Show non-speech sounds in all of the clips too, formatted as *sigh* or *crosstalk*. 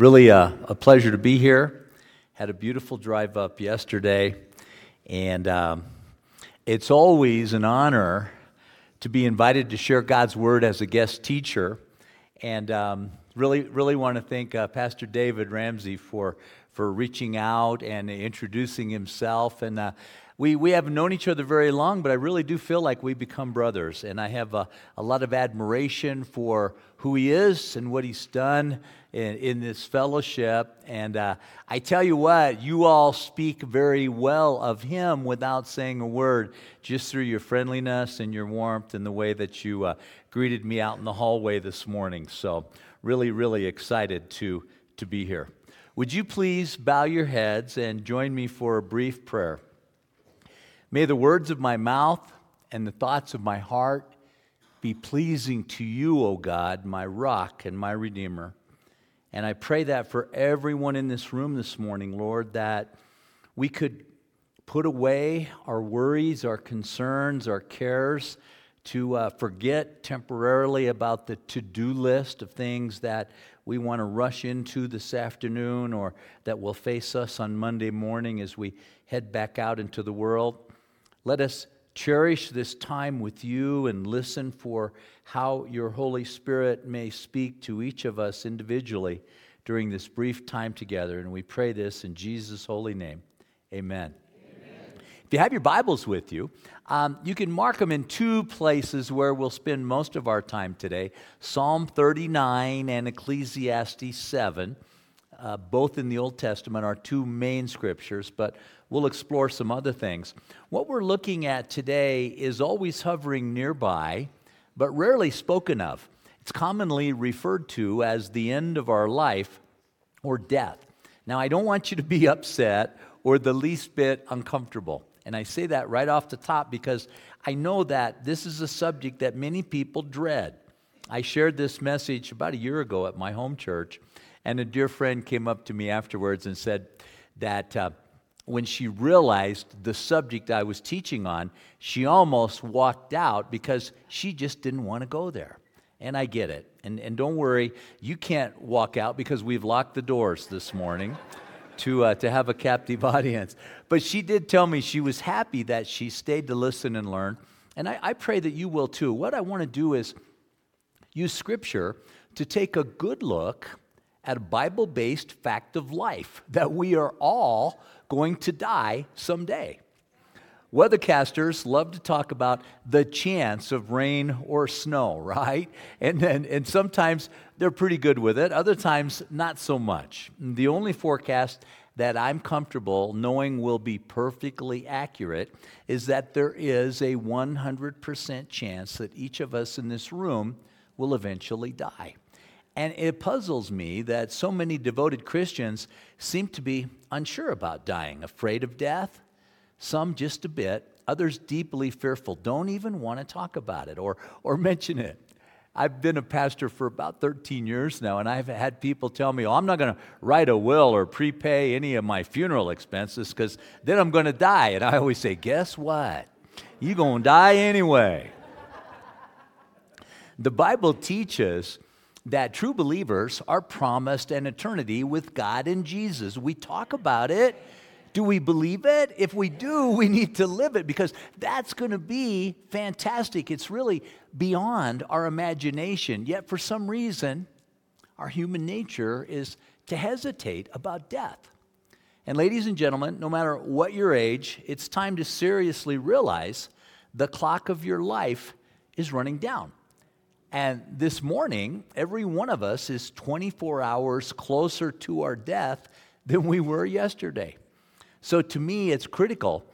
Really a, a, pleasure to be here. Had a beautiful drive up yesterday, and um, it's always an honor to be invited to share God's word as a guest teacher. And um, really, really want to thank uh, Pastor David Ramsey for for reaching out and introducing himself. And uh, we, we haven't known each other very long, but I really do feel like we become brothers. And I have a, a lot of admiration for who he is and what he's done in, in this fellowship. And uh, I tell you what, you all speak very well of him without saying a word, just through your friendliness and your warmth and the way that you uh, greeted me out in the hallway this morning. So, really, really excited to, to be here. Would you please bow your heads and join me for a brief prayer? May the words of my mouth and the thoughts of my heart be pleasing to you, O God, my rock and my redeemer. And I pray that for everyone in this room this morning, Lord, that we could put away our worries, our concerns, our cares, to uh, forget temporarily about the to do list of things that we want to rush into this afternoon or that will face us on Monday morning as we head back out into the world. Let us cherish this time with you and listen for how your Holy Spirit may speak to each of us individually during this brief time together. And we pray this in Jesus' holy name. Amen. If you have your Bibles with you, um, you can mark them in two places where we'll spend most of our time today Psalm 39 and Ecclesiastes 7. Uh, both in the Old Testament are two main scriptures, but we'll explore some other things. What we're looking at today is always hovering nearby, but rarely spoken of. It's commonly referred to as the end of our life or death. Now, I don't want you to be *laughs* upset or the least bit uncomfortable. And I say that right off the top because I know that this is a subject that many people dread. I shared this message about a year ago at my home church, and a dear friend came up to me afterwards and said that uh, when she realized the subject I was teaching on, she almost walked out because she just didn't want to go there. And I get it. And, and don't worry, you can't walk out because we've locked the doors this morning *laughs* to, uh, to have a captive *laughs* audience. But she did tell me she was happy that she stayed to listen and learn. And I, I pray that you will too. What I want to do is use scripture to take a good look at a Bible based fact of life that we are all going to die someday. Weathercasters love to talk about the chance of rain or snow, *laughs* right? And, and, and sometimes they're pretty good with it, other times not so much. The only forecast that I'm comfortable knowing will be perfectly accurate is that there is a 100% chance that each of us in this room will eventually die. And it puzzles me that so many devoted Christians seem to be unsure about dying, afraid of death, some just a bit, others deeply fearful, don't even want to talk about it or, or *laughs* mention it. I've been a pastor for about 13 years now, and I've had people tell me, oh, I'm not going to write a will or prepay any of my funeral expenses because then I'm going to die. And I always say, guess what? You're going to die anyway. the Bible teaches that true believers are promised an eternity with God and Jesus. We talk about it do we believe it? If we do, *laughs* we need to live it because that's going to be fantastic. It's really beyond our imagination. Yet, for some reason, our human nature is to hesitate about death. And, ladies and gentlemen, no matter what your age, it's time to seriously realize the clock of your life is running down. And this morning, every one of us is 24 hours closer to our death than we were yesterday. So to me, it's critical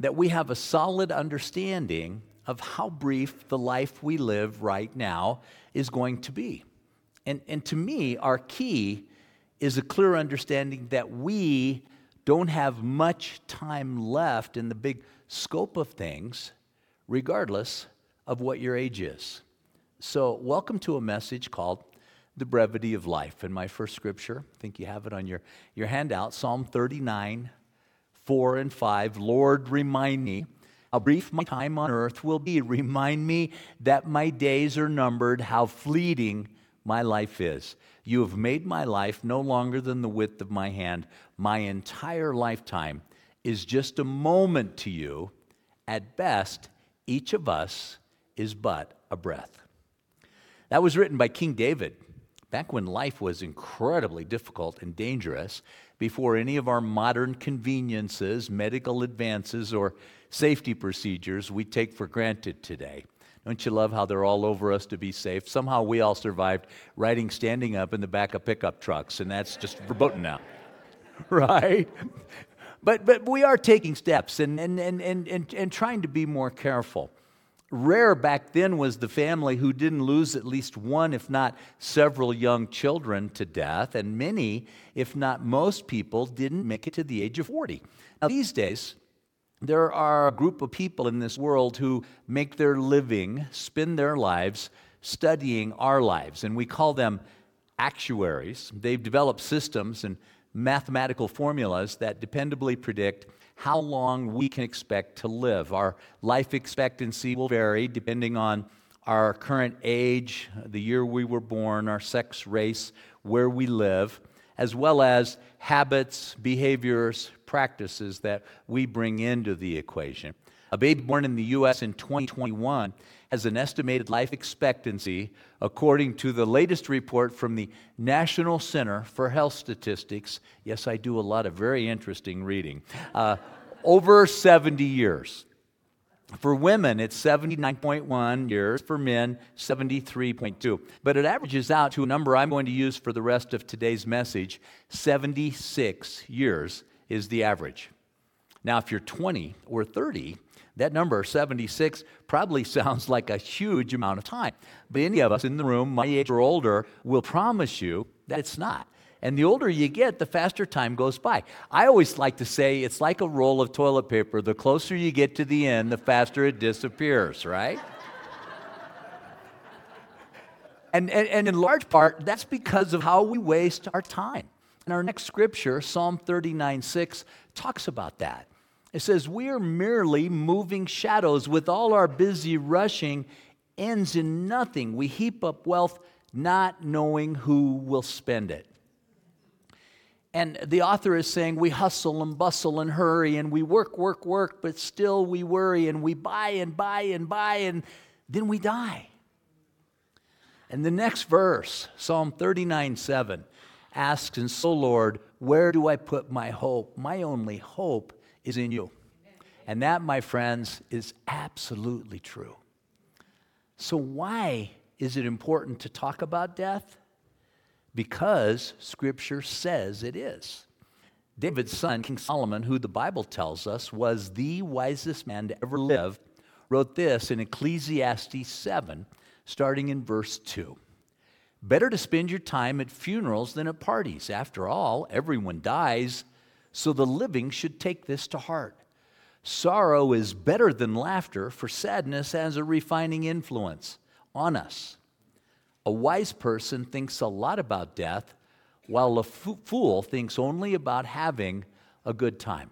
that we have a solid understanding of how brief the life we live right now is going to be. And, and to me, our key is a clear understanding that we don't have much time left in the big scope of things, regardless of what your age is. So, welcome to a message called The Brevity of Life. And my first scripture, I think you have it on your, your handout, Psalm 39, 4 and 5. Lord, remind me how brief my time on earth will be. Remind me that my days are numbered, how fleeting my life is. You have made my life no longer than the width of my hand. My entire lifetime is just a moment to you. At best, each of us is but a breath. That was written by King David back when life was incredibly difficult and dangerous, before any of our modern conveniences, medical advances, or safety procedures we take for granted today. Don't you love how they're all over us to be safe? Somehow we all survived riding standing up in the back of pickup trucks, and that's just verboten now. *laughs* right? But, but we are taking steps and, and, and, and, and, and trying to be more careful. Rare back then was the family who didn't lose at least one, if not several, young children to death, and many, if not most people, didn't make it to the age of 40. Now, these days, there are a group of people in this world who make their living, spend their lives studying our lives, and we call them actuaries. They've developed systems and mathematical formulas that dependably predict how long we can expect to live. Our life expectancy will vary depending on our current age, the year we were born, our sex, race, where we live, as well as habits, behaviors, practices that we bring into the equation. A baby born in the U.S. in 2021 has an estimated life expectancy, according to the latest report from the National Center for Health Statistics. Yes, I do a lot of very interesting reading. Uh, over 70 years. For women, it's 79.1 years. For men, 73.2. But it averages out to a number I'm going to use for the rest of today's message 76 years is the average. Now, if you're 20 or 30, that number, 76, probably *laughs* sounds like a huge amount of time. But any of us in the room, my age or older, will promise you that it's not. And the older you get, the faster time goes by. I always like to say it's like a roll of toilet paper. The closer you get to the end, the faster it disappears, right? *laughs* and, and, and in large part, that's because of how we waste our time. And our next scripture, Psalm 39 6, talks about that. It says, We are merely moving shadows. With all our busy rushing, ends in nothing. We heap up wealth, not knowing who will spend it. And the author is saying we hustle and bustle and hurry and we work, work, work, but still we worry and we buy and buy and buy and then we die. And the next verse, Psalm 39 7, asks, And so, Lord, where do I put my hope? My only hope is in you. And that, my friends, is absolutely true. So, why is it important to talk about death? Because Scripture says it is. David's son, King Solomon, who the Bible tells us was the wisest man to ever live, wrote this in Ecclesiastes 7, starting in verse 2. Better to spend your time at funerals than at parties. After all, everyone dies, so the living should take this to heart. Sorrow is better than laughter, for sadness has a refining influence on us. A wise person thinks a lot about death, while a fool thinks only about having a good time.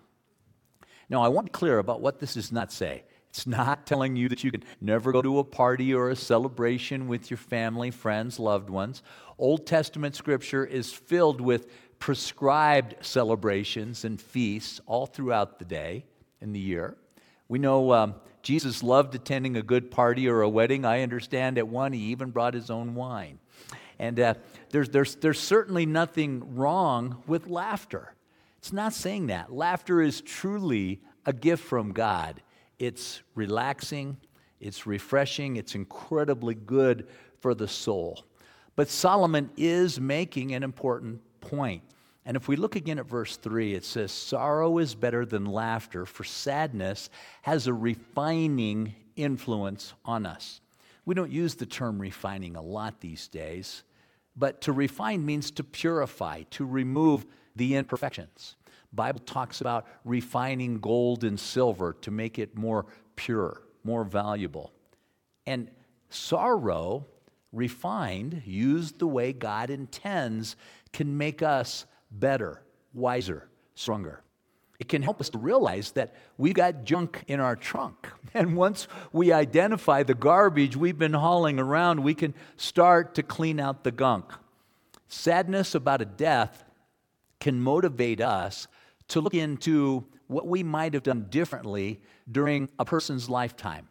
Now, I want to clear about what this does not say. It's not telling you that you can never go to a party or a celebration with your family, friends, loved ones. Old Testament scripture is filled with prescribed celebrations and feasts all throughout the day and the year. We know um, Jesus loved attending a good party or a wedding. I understand at one, he even brought his own wine. And uh, there's, there's, there's certainly nothing wrong with laughter. It's not saying that. Laughter is truly a gift from God. It's relaxing, it's refreshing, it's incredibly good for the soul. But Solomon is making an important point. And if we look again at verse 3, it says, Sorrow is better than laughter, for sadness has a refining influence on us. We don't use the term refining a lot these days, but to refine means to purify, to remove the imperfections. Bible talks about refining gold and silver to make it more pure, more valuable. And sorrow, refined, used the way God intends, can make us better, wiser, stronger. It can help us to realize that we've got junk in our trunk. *laughs* And once we identify the garbage we've been hauling around, we can start to clean out the gunk. Sadness about a death can motivate us to look into what we might have done differently during a person's lifetime.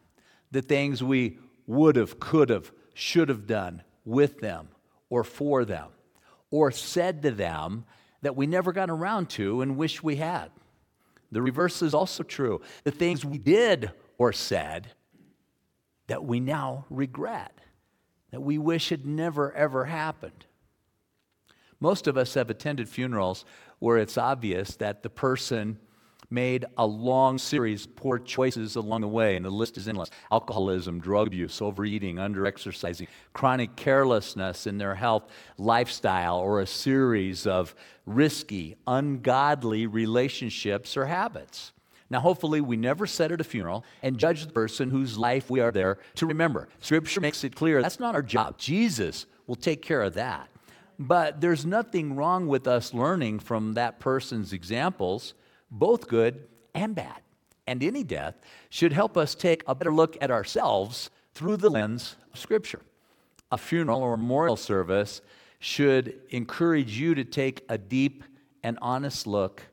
The things we would have, could have, should have done with them or for them, or said to them that we never got around to and wish we had. The reverse is also true. The things we did or said that we now regret, that we wish had never, ever happened. Most of us have attended funerals where it's obvious that the person made a long series of poor choices along the way, and the list is endless alcoholism, drug abuse, overeating, underexercising, chronic carelessness in their health lifestyle, or a series of risky, ungodly relationships or habits. Now, hopefully, we never sit at a funeral and judge the person whose life we are there to remember. Scripture makes it clear that's not our job. Jesus will take care of that. But there's nothing wrong with us learning from that person's examples both good and bad. And any death should help us take a better look at ourselves through the lens of Scripture. A funeral or memorial service should encourage you to take a deep and honest look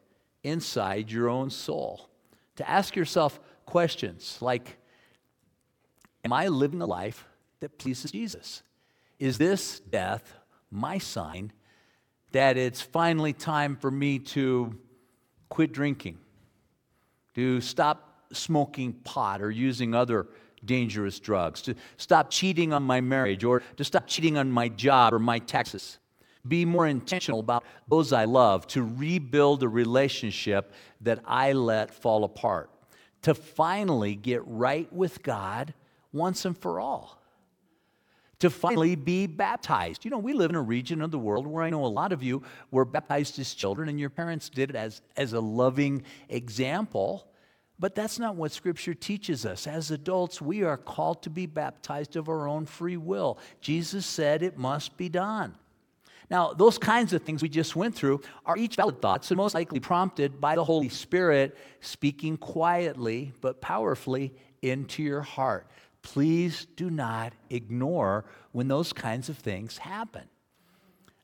inside your own soul, to ask yourself questions like Am I living a life that pleases Jesus? Is this death my sign that it's finally time for me to quit drinking, to stop smoking pot or using other dangerous drugs, to stop cheating on my marriage, or to stop cheating on my job or my taxes. Be more intentional about those I love, to rebuild a relationship that I let fall apart, to finally get right with God once and for all to finally be baptized. You know, we live in a region of the world where I know a lot of you were baptized as children, and your parents did it as, as a loving example. But that's not what Scripture teaches us. As adults, we are called to be baptized of our own free will. Jesus said it must be done. Now, those kinds of things we just went through are each valid thoughts and most likely prompted by the Holy Spirit speaking quietly but powerfully into your heart. Please do not ignore when those kinds of things happen.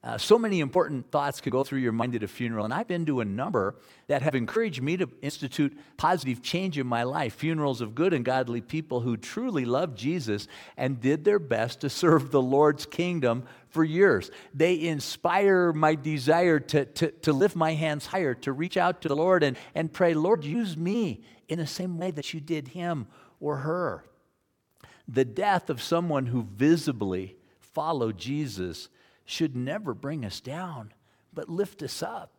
Uh, so many important thoughts could go through your mind at a funeral, and I've been to a number that have encouraged me to institute positive change in my life. Funerals of good and godly people who truly loved Jesus and did their best to serve the Lord's kingdom for years. They inspire my desire to, to, to lift my hands higher, to reach out to the Lord and, and pray, Lord, use me in the same way that you did him or her. The death of someone who visibly followed Jesus should never bring us down, but lift us up.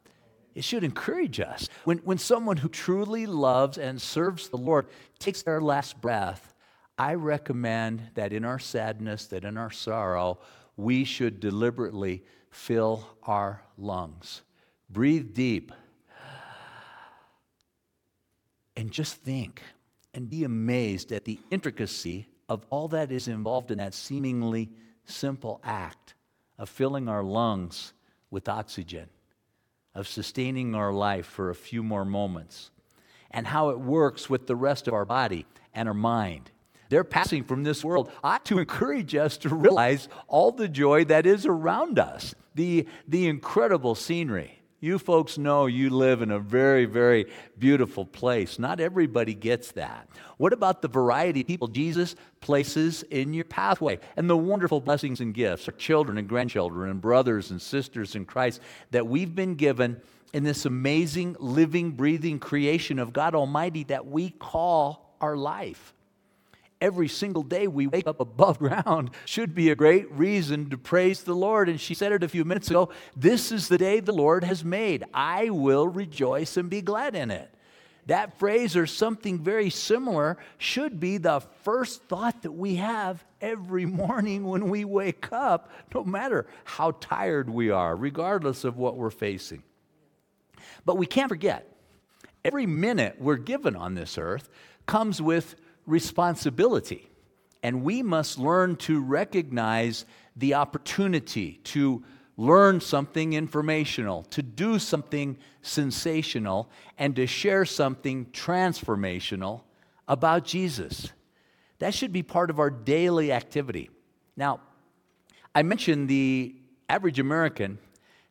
It should encourage us. When, when someone who truly loves and serves the Lord takes their last breath, I recommend that in our sadness, that in our sorrow, we should deliberately fill our lungs. Breathe deep. And just think and be amazed at the intricacy of all that is involved in that seemingly simple act of filling our lungs with oxygen, of sustaining our life for a few more moments, and how it works with the rest of our body and our mind. They're passing from this world ought to encourage us to realize all the joy that is around us, the, the incredible scenery, you folks know you live in a very, very beautiful place. Not everybody gets that. What about the variety of people Jesus places in your pathway and the wonderful blessings and gifts, our children and grandchildren and brothers and sisters in Christ that we've been given in this amazing, living, breathing creation of God Almighty that we call our life? Every single day we wake up above *laughs* ground should be a great reason to praise the Lord. And she said it a few minutes ago this is the day the Lord has made. I will rejoice and be glad in it. That phrase or something very similar should be the first thought that we have every *laughs* morning when we wake up, no matter how tired we are, regardless of what we're facing. But we can't forget, every minute we're given on this earth comes with responsibility. And we must learn to recognize the opportunity to learn something informational, to do something sensational, and to share something transformational about Jesus. That should be part of our daily activity. Now, I mentioned the average American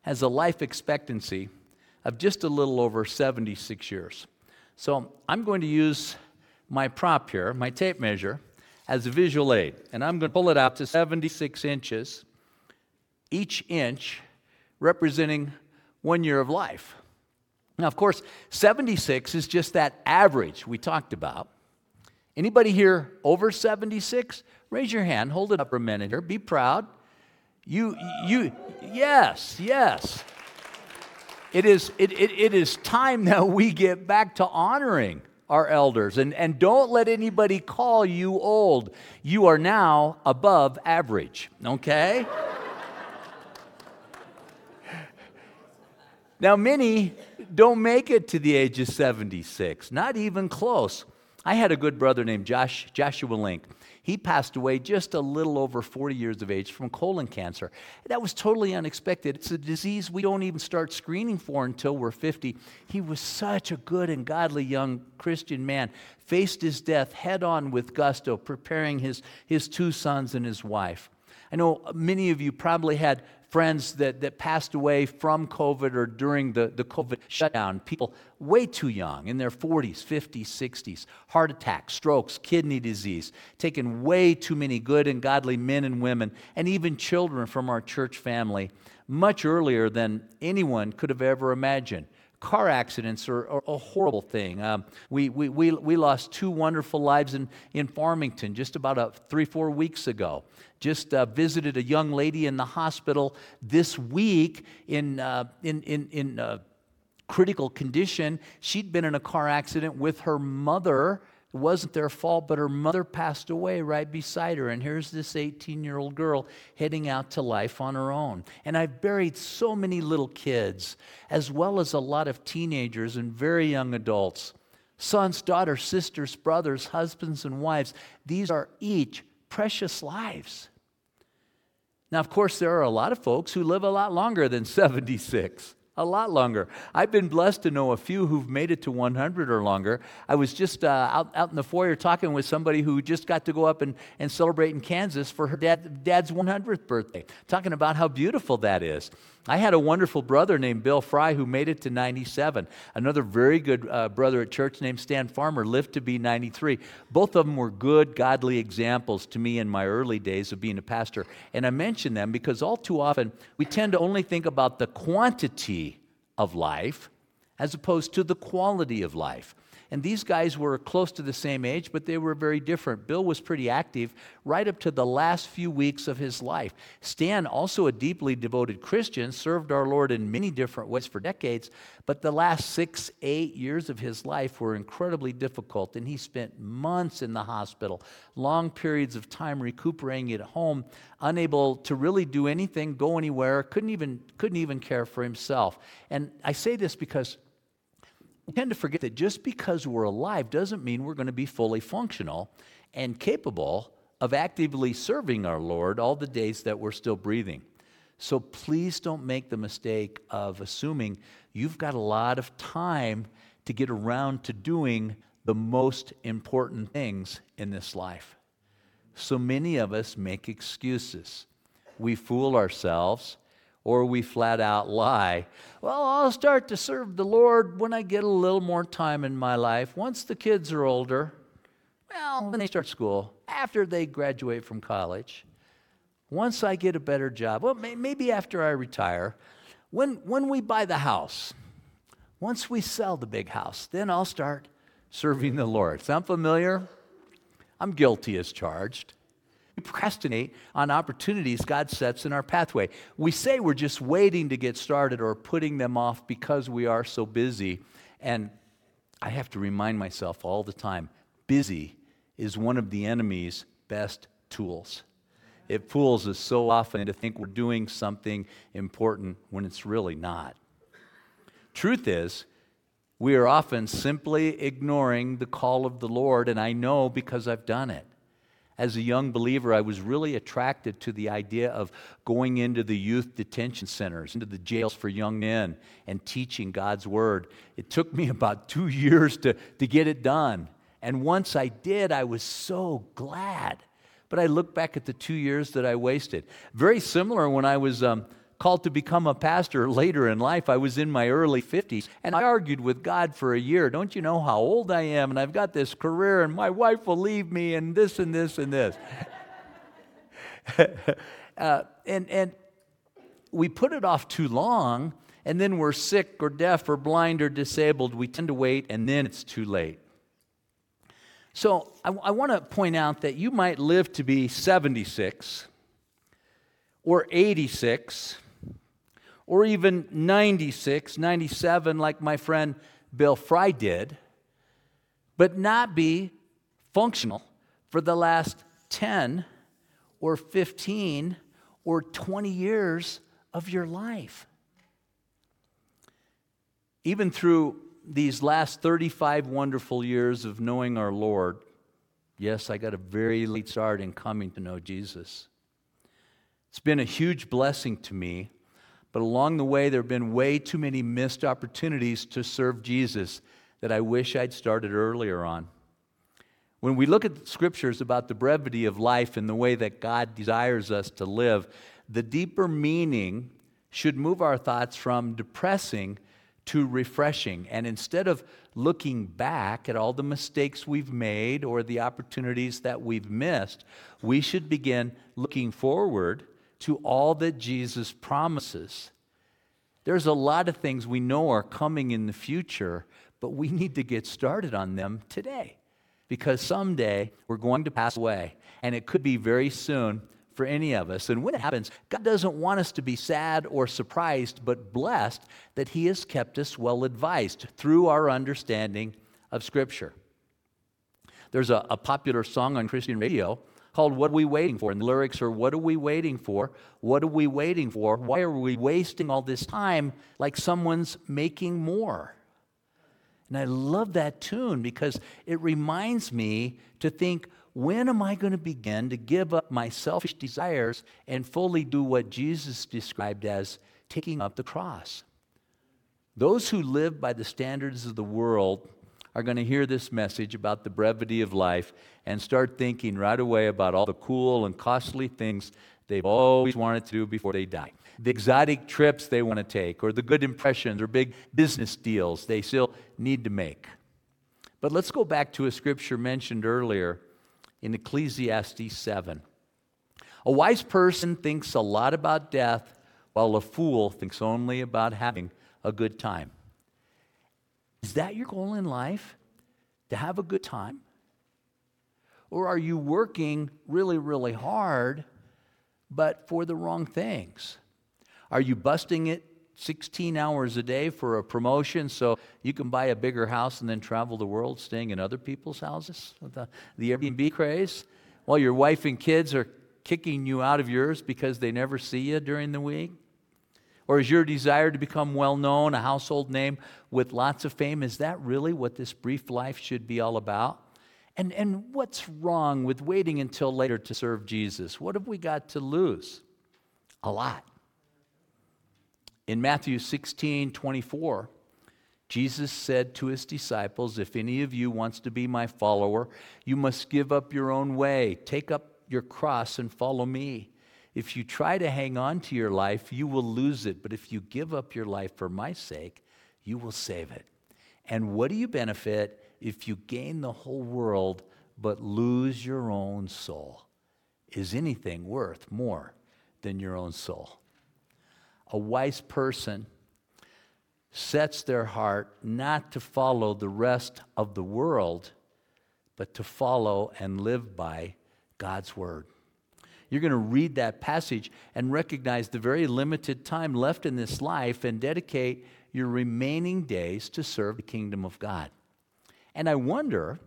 has a life expectancy of just a little over 76 years. So I'm going to use my prop here, my tape measure, as a visual aid. And I'm going to pull it out to 76 inches, each inch representing one year of life. Now, of course, 76 is just that average we talked about. Anybody here over 76? Raise your hand, hold it up for a minute here, be proud. You, you, yes, yes. It is, it, it, it is time *laughs* that we get back to honoring our elders. And, and don't let anybody call you old. You are now above average, okay? now, many don't make it to the age of 76, not even close. I had a good brother named Josh, Joshua Link. He passed away just a little over 40 years of age from colon cancer. That was totally unexpected. It's a disease we don't even start screening for until we're 50. He was such a good and godly young Christian man, faced his death head on with gusto, preparing his, his two sons and his wife. I know many of you probably had friends that, that passed away from COVID or during the, the COVID shutdown, people way too young, in their 40s, 50s, 60s, heart attacks, strokes, kidney disease, taken way too many good and godly men and women, and even children from our church family, much earlier than anyone could have ever imagined car accidents are, are, a horrible thing. Um, we, we, we, we lost two wonderful lives in, in Farmington just about a, three, four weeks ago. Just uh, visited a young lady in the hospital this week in, uh, in, in, in uh, critical condition. She'd been in a car accident with her mother it wasn't their fault, but her mother passed away right beside her. And here's this 18 year old girl heading out to life on her own. And I've buried so many little kids, as well as a lot of teenagers and very young adults sons, daughters, sisters, brothers, husbands, and wives. These are each precious lives. Now, of course, there are a lot of folks who live a lot longer than 76 a lot longer. I've been blessed to know a few who've made it to 100 or longer. I was just uh, out, out in the foyer talking with somebody who just got to go up and, and celebrate in Kansas for her dad, dad's 100th birthday, talking about how beautiful that is. I had a wonderful brother named Bill Fry who made it to 97. Another very good uh, brother at church named Stan Farmer lived to be 93. Both of them were good, godly examples to me in my early days of being a pastor. And I mention them because all too often we tend to only think about the quantity of life as opposed to the quality of life. And these guys were close to the same age, but they were very different. Bill was pretty active right up to the last few weeks of his life. Stan, also a deeply devoted Christian, served our Lord in many different ways for decades, but the last six, eight years of his life were incredibly difficult, and he spent months in the hospital, long periods of time recuperating at home, unable to really do anything, go anywhere, couldn't even, couldn't even care for himself. And I say this because tend to forget that just because we're alive doesn't mean we're going to be fully functional and capable of actively serving our Lord all the days that we're still breathing. So please don't make the mistake of assuming you've got a lot of time to get around to doing the most important things in this life. So many of us make excuses. We fool ourselves or we flat out lie. Well, I'll start to serve the Lord when I get a little more time in my life. Once the kids are older, well, when they start school, after they graduate from college, once I get a better job, well, maybe after I retire, when, when we buy the house, once we sell the big house, then I'll start serving the Lord. Sound familiar? I'm guilty as charged. Procrastinate on opportunities God sets in our pathway. We say we're just waiting to get started or putting them off because we are so busy. And I have to remind myself all the time busy is one of the enemy's best tools. It fools us so often to think we're doing something important when it's really not. Truth is, we are often simply ignoring the call of the Lord, and I know because I've done it. As a young believer, I was really attracted to the idea of going into the youth detention centers, into the jails for young men, and teaching God's Word. It took me *laughs* about two years to, to get it done. And once I did, I was so glad. But I look back at the two years that I wasted. Very similar when I was. Um, called to become a pastor later in life. I was in my early 50s and I argued with God for a year. Don't you know how old I am? And I've got this career and my wife will leave me and this and this and this. *laughs* uh, and, and we put it off too long and then we're sick or deaf or blind or disabled. We tend to wait and then it's too late. So I, I want to point out that you might live to be 76 or 86 or even 96, 97, like my friend Bill Fry did, but not be functional for the last 10 or 15 or 20 years of your life. Even through these last 35 wonderful years of knowing our Lord, yes, I got a very late start in coming to know Jesus. It's been a huge blessing to me but along the way, there have been way too many missed opportunities to serve Jesus that I wish I'd started earlier on. When we look at the scriptures about the brevity of life and the way that God desires us to live, the deeper meaning should move our thoughts from depressing to refreshing. And instead of looking back at all the mistakes we've made or the opportunities that we've missed, we should begin looking forward to all that Jesus promises. There's a lot of things we know are coming in the future, but we need to get started on them today because someday we're going to pass away, and it could be very soon for any of us. And when it happens, God doesn't want us to be sad or surprised, but blessed that He has kept us well advised through our understanding of Scripture. There's a, a popular song on Christian radio called What Are We Waiting For? And the lyrics are What are we waiting for? What are we waiting for? Why are we wasting all this time like someone's making more? And I love that tune because it reminds me to think, when am I going to begin to give up my selfish desires and fully do what Jesus described as taking up the cross? Those who live by the standards of the world are going to hear this message about the brevity of life and start thinking right away about all the cool and costly things they've always wanted to do before they die. The exotic trips they want to take, or the good impressions, or big business deals they still need to make. But let's go back to a scripture mentioned earlier in Ecclesiastes 7. A wise person thinks a lot about death, while a fool thinks only about having a good time. Is that your goal in life? To have a good time? Or are you working really, really hard, but for the wrong things? Are you busting it 16 hours a day for a promotion so you can buy a bigger house and then travel the world staying in other people's houses with the, the Airbnb craze? While your wife and kids are kicking you out of yours because they never see you during the week? Or is your desire to become well known, a household name with lots of fame? Is that really what this brief life should be all about? And, and what's wrong with waiting until later to serve Jesus? What have we got to lose? A lot. In Matthew 16 24, Jesus said to his disciples, If any of you wants to be my follower, you must give up your own way, take up your cross, and follow me. If you try to hang on to your life, you will lose it. But if you give up your life for my sake, you will save it. And what do you benefit if you gain the whole world but lose your own soul? Is anything worth more than your own soul? A wise person sets their heart not to follow the rest of the world, but to follow and live by God's word. You're going to read that passage and recognize the very limited time left in this life and dedicate your remaining days to serve the kingdom of God. And I wonder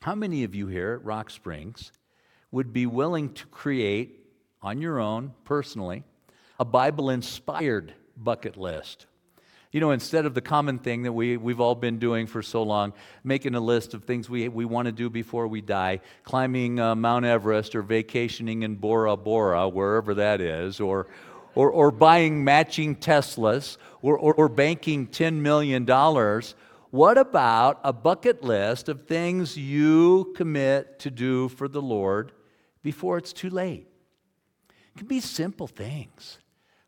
how many of you here at Rock Springs would be willing to create on your own, personally, a Bible inspired bucket list. You know, instead of the common thing that we, we've all been doing for so long, making a list of things we, we want to do before we die, climbing uh, Mount Everest or vacationing in Bora Bora, wherever that is, or, or, or buying matching Teslas, or, or, or banking $10 million, what about a bucket list of things you commit to do for the Lord before it's too late? It can be simple things,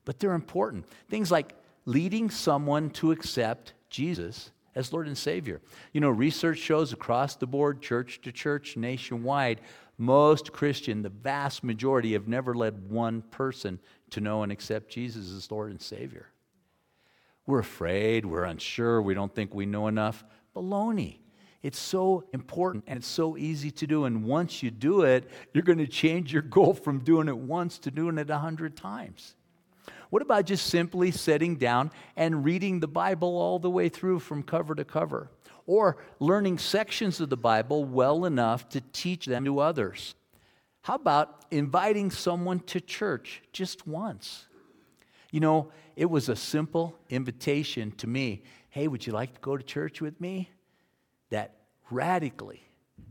but they're important. Things like leading someone to accept Jesus as Lord and Savior. You know, research shows across the board, church to church, nationwide, most Christian, the vast majority, have never led one person to know and accept Jesus as Lord and Savior. We're afraid, we're unsure, we don't think we know enough. Baloney. It's so important and it's so easy to do. And once you do it, you're going to change your goal from doing it once to doing it a hundred times. What about just simply sitting down and reading the Bible all the way through from cover to cover? Or learning sections of the Bible well enough to teach them to others? How about inviting someone to church just once? You know, it was a simple invitation to me hey, would you like to go to church with me? That radically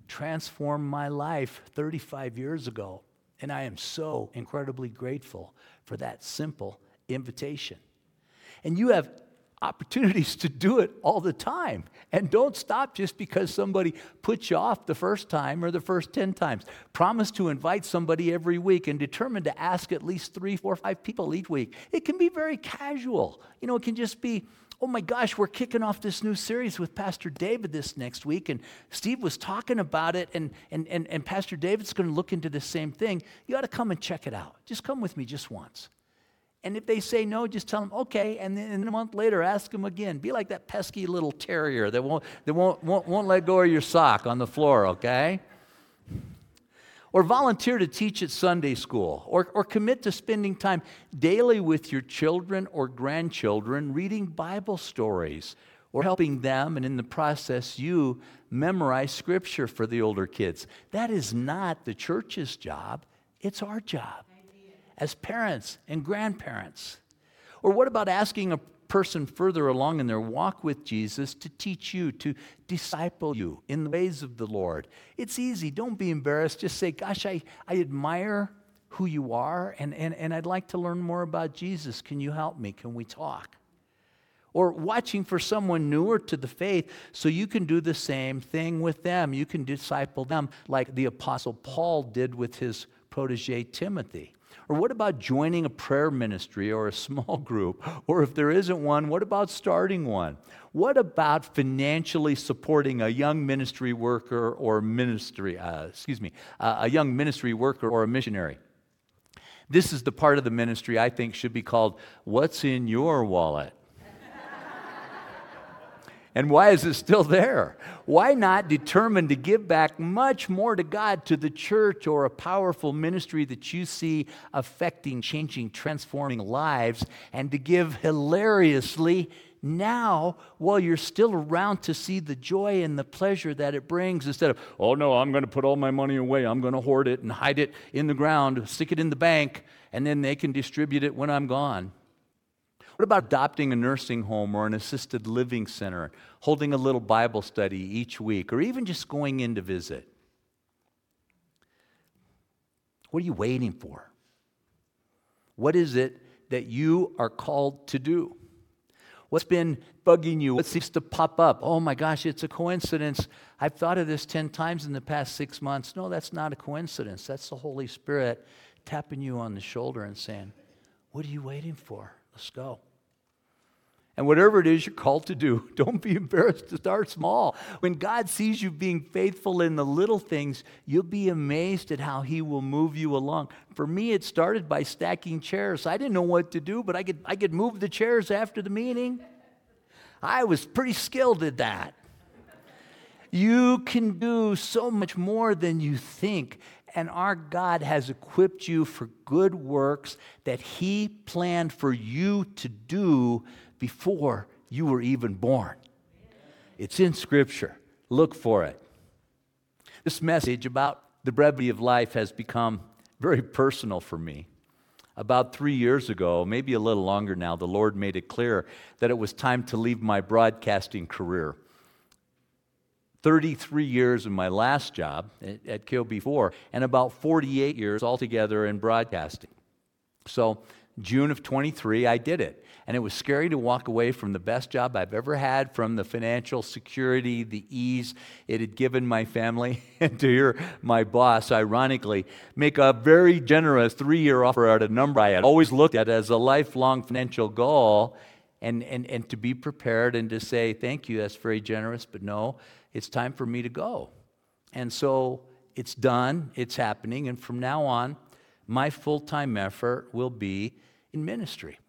transformed my life 35 years ago. And I am so incredibly grateful for that simple invitation. And you have opportunities to do it all the time. And don't stop just because somebody puts you off the first time or the first 10 times. Promise to invite somebody every week and determine to ask at least three, four, five people each week. It can be very casual. You know, it can just be, oh my gosh, we're kicking off this new series with Pastor David this next week. And Steve was talking about it, and, and, and, and Pastor David's going to look into the same thing. You ought to come and check it out. Just come with me just once. And if they say no, just tell them, okay. And then a month later, ask them again. Be like that pesky little terrier that won't, that won't, won't, won't let go of your sock on the floor, okay? Or volunteer to teach at Sunday school, or, or commit to spending time daily with your children or grandchildren reading Bible stories, or helping them, and in the process, you memorize scripture for the older kids. That is not the church's job, it's our job as parents and grandparents? Or what about asking a person further along in their walk with Jesus to teach you, to disciple you in the ways of the Lord? It's easy. Don't be embarrassed. Just say, Gosh, I, I admire who you are, and, and, and I'd like to learn more about Jesus. Can you help me? Can we talk? Or watching for someone newer to the faith so you can do the same thing with them. You can disciple them like the Apostle Paul did with his protege Timothy. Or what about joining a prayer ministry or a small *laughs* group? Or if there isn't one, what about starting one? What about financially supporting a young ministry worker or ministry, uh, excuse me, uh, a young ministry worker or a missionary? This is the part of the ministry I think should be called What's in Your Wallet? And why is it still there? Why not determine to give back much more to God, to the church, or a powerful ministry that you see affecting, changing, transforming lives, and to give hilariously now while you're still around to see the joy and the pleasure that it brings instead of, oh no, I'm going to put all my money away. I'm going to hoard it and hide it in the ground, stick it in the bank, and then they can distribute it when I'm gone. What about adopting a nursing home or an assisted living center, holding a little Bible study each week, or even just going in to visit? What are you waiting for? What is it that you are called to do? What's been bugging you? What seems to pop up? Oh my gosh, it's a coincidence. I've thought of this 10 times in the past six months. No, that's not a coincidence. That's the Holy Spirit tapping you on the shoulder and saying, What are you waiting for? Let's go. And whatever it is you're called to do, *laughs* don't be embarrassed to start small. When God sees you being faithful in the little things, you'll be amazed at how He will move you along. For me, it started by stacking chairs. I didn't know what to do, but I could, I could move the chairs after the meeting. I was pretty skilled at that. You can do so much more than you think. And our God has equipped you for good works that He planned for you to do before you were even born. It's in Scripture. Look for it. This message about the brevity of life has become very personal for me. about three years ago, maybe a little longer now, the Lord made it clear that it was time to leave my broadcasting career. 33 years in my last job at, at KOB4, and about 48 years altogether in broadcasting. So, June of 23, I did it. And it was scary to walk away from the best job I've ever had, from the financial security, the ease it had given my family, *laughs* and to hear my boss, ironically, make a very generous three year offer at a number I had always looked at as a lifelong financial goal. And, and, and to be prepared and to say, thank you, that's very generous, but no, it's time for me to go. And so it's done, it's happening, and from now on, my full time effort will be in ministry.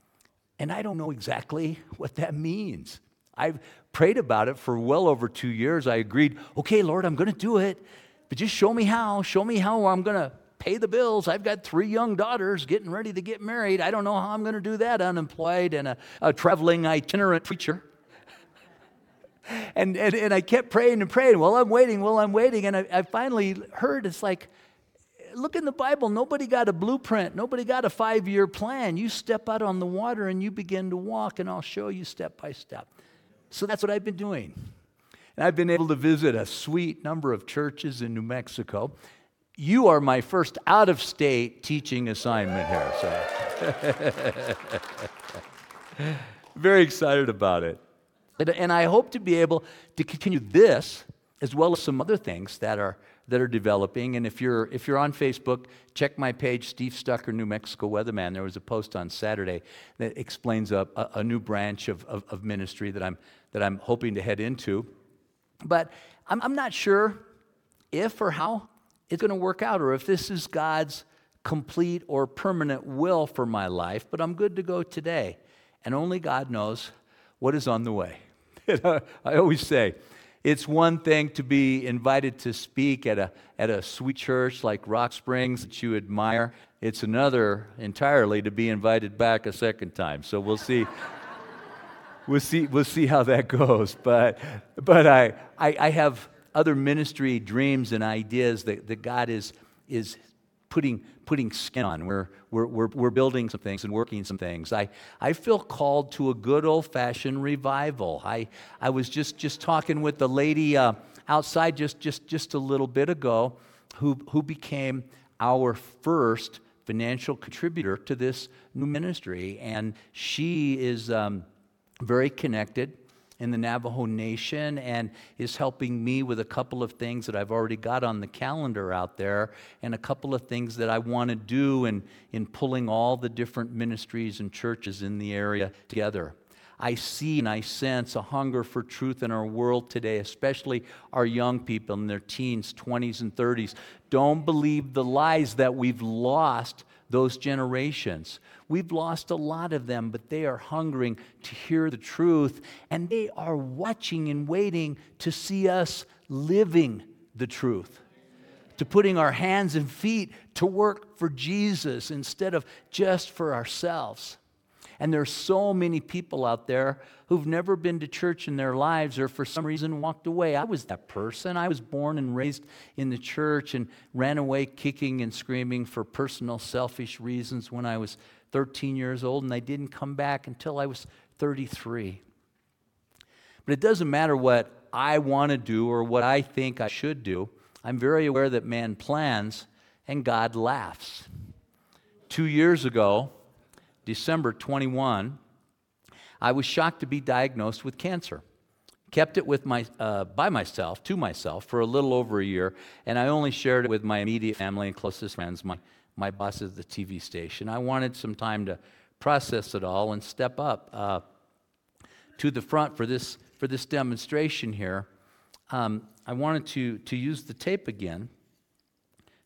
And I don't know exactly what that means. I've prayed about it for well over two years. I agreed, okay, Lord, I'm going to do it, but just show me how. Show me how I'm going to pay the bills. I've got three young daughters getting ready to get married. I don't know how I'm going to do that unemployed and a, a traveling itinerant preacher. *laughs* and, and, and I kept praying and praying. Well, I'm waiting. Well, I'm waiting. And I, I finally heard it's like, look in the Bible, nobody got a blueprint, nobody got a five year plan. You step out on the water and you begin to walk, and I'll show you step by step. So that's what I've been doing. And I've been able to visit a sweet number of churches in New Mexico. You are my first out of state teaching assignment here. So, *laughs* very excited about it. And I hope to be able to continue this as well as some other things that are that are developing. And if you're, if you're on Facebook, check my page, Steve Stucker, New Mexico Weatherman. There was a post on Saturday that explains a, a, a new branch of, of, of, ministry that I'm, that I'm hoping to head into. But I'm, I'm not sure if or how it's going to work out or if this is God's complete or permanent will for my life, but I'm good to go today. And only God knows what is on the way. *laughs* I always say, it's one thing to be invited to speak at a, at a sweet church like Rock Springs that you admire. It's another entirely to be invited back a second time. So we'll see. *laughs* we'll see, we'll see how that goes. But, but I, I, I have other ministry dreams and ideas that, that God is, is putting, putting skin on. We're, we're, we're, we're building some things and working some things. I, I feel called to a good old fashioned revival. I, I was just, just talking with the lady uh, outside just, just, just a little bit ago who, who became our first financial contributor to this new ministry. And she is um, very connected in the Navajo Nation and is helping me with a couple of things that I've already got on the calendar out there and a couple of things that I want to do in, in pulling all the different ministries and churches in the area together. I see and I sense a hunger for truth in our world today, especially our young people in their teens, 20s, and 30s. Don't believe the lies that we've lost those generations. We've lost a lot of them, but they are hungering to hear the truth, and they are watching and waiting to see us living the truth, to putting our hands and feet to work for Jesus instead of just for ourselves. And there's so many people out there who've never been to church in their lives or for some reason walked away. I was that person. I was born and raised in the church and ran away kicking and screaming for personal selfish reasons when I was 13 years old, and I didn't come back until I was 33. But it doesn't matter what I want to do or what I think I should do. I'm very aware that man plans and God laughs. Two years ago, December 21, I was shocked to be diagnosed with cancer. Kept it with my, uh, by myself, to myself, for a little over a year, and I only shared it with my immediate family and closest friends, my, my boss at the TV station. I wanted some time to process it all and step up uh, to the front for this, for this demonstration here. Um, I wanted to, to use the tape again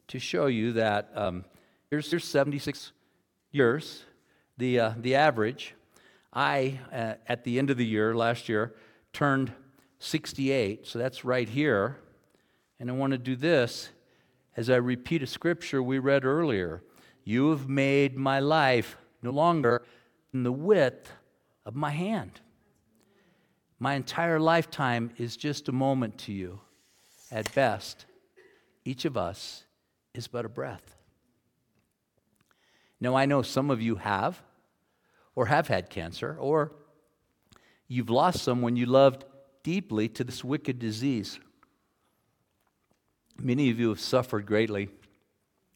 to show you that um, here's, here's 76 years, the, uh, the average. I, uh, at the end of the year, last year, turned 68, so that's right here. And I want to do this as I repeat a scripture we read earlier. You have made my life no longer than the width of my hand. My entire lifetime is just a moment to you. At best, each of us is but a breath. Now, I know some of you have or have had cancer, or you've lost someone you loved deeply to this wicked disease. Many of you have suffered greatly